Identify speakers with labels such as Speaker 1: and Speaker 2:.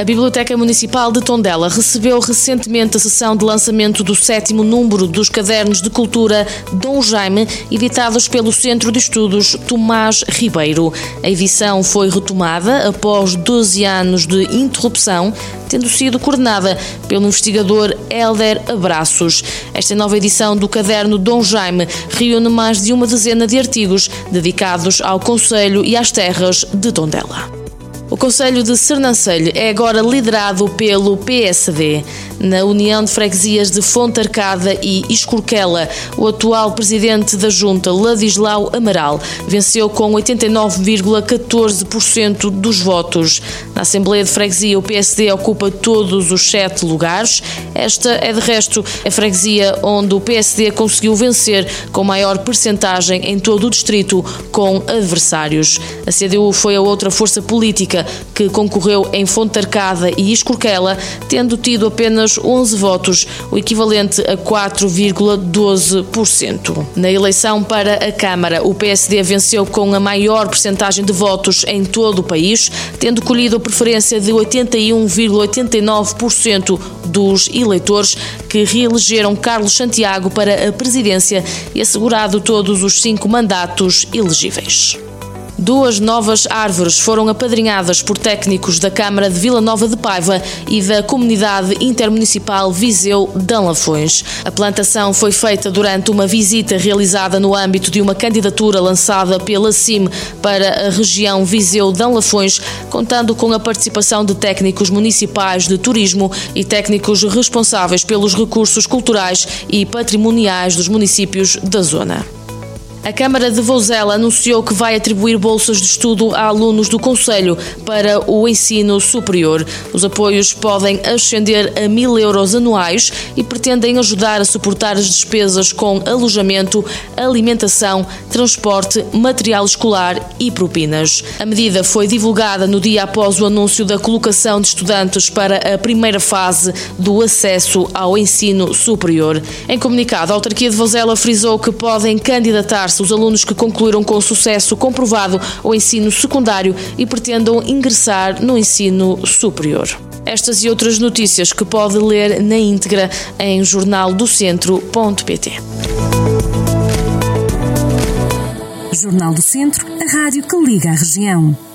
Speaker 1: A Biblioteca Municipal de Tondela recebeu recentemente a sessão de lançamento do sétimo número dos cadernos de cultura Dom Jaime, editados pelo Centro de Estudos Tomás Ribeiro. A edição foi retomada após 12 anos de interrupção, tendo sido coordenada pelo investigador Helder Abraços. Esta nova edição do caderno Dom Jaime reúne mais de uma dezena de artigos dedicados ao Conselho e às terras de Tondela. O Conselho de Sernancelho é agora liderado pelo PSD. Na União de Freguesias de Fontarcada e Escorquela, o atual presidente da Junta, Ladislau Amaral, venceu com 89,14% dos votos. Na Assembleia de Freguesia, o PSD ocupa todos os sete lugares. Esta é, de resto, a freguesia onde o PSD conseguiu vencer com maior percentagem em todo o distrito com adversários. A CDU foi a outra força política que concorreu em Fontarcada e Escorquela, tendo tido apenas 11 votos, o equivalente a 4,12%. Na eleição para a Câmara, o PSD venceu com a maior percentagem de votos em todo o país, tendo colhido a preferência de 81,89% dos eleitores que reelegeram Carlos Santiago para a presidência e assegurado todos os cinco mandatos elegíveis. Duas novas árvores foram apadrinhadas por técnicos da Câmara de Vila Nova de Paiva e da Comunidade Intermunicipal Viseu Danlafões. A plantação foi feita durante uma visita realizada no âmbito de uma candidatura lançada pela CIM para a região Viseu Danlafões, contando com a participação de técnicos municipais de turismo e técnicos responsáveis pelos recursos culturais e patrimoniais dos municípios da zona. A Câmara de Vozela anunciou que vai atribuir bolsas de estudo a alunos do Conselho para o ensino superior. Os apoios podem ascender a mil euros anuais e pretendem ajudar a suportar as despesas com alojamento, alimentação, transporte, material escolar e propinas. A medida foi divulgada no dia após o anúncio da colocação de estudantes para a primeira fase do acesso ao ensino superior. Em comunicado, a autarquia de Vozela frisou que podem candidatar se os alunos que concluíram com sucesso comprovado o ensino secundário e pretendam ingressar no ensino superior. Estas e outras notícias que pode ler na íntegra em jornaldocentro.pt.
Speaker 2: Jornal do Centro, a rádio que liga a região.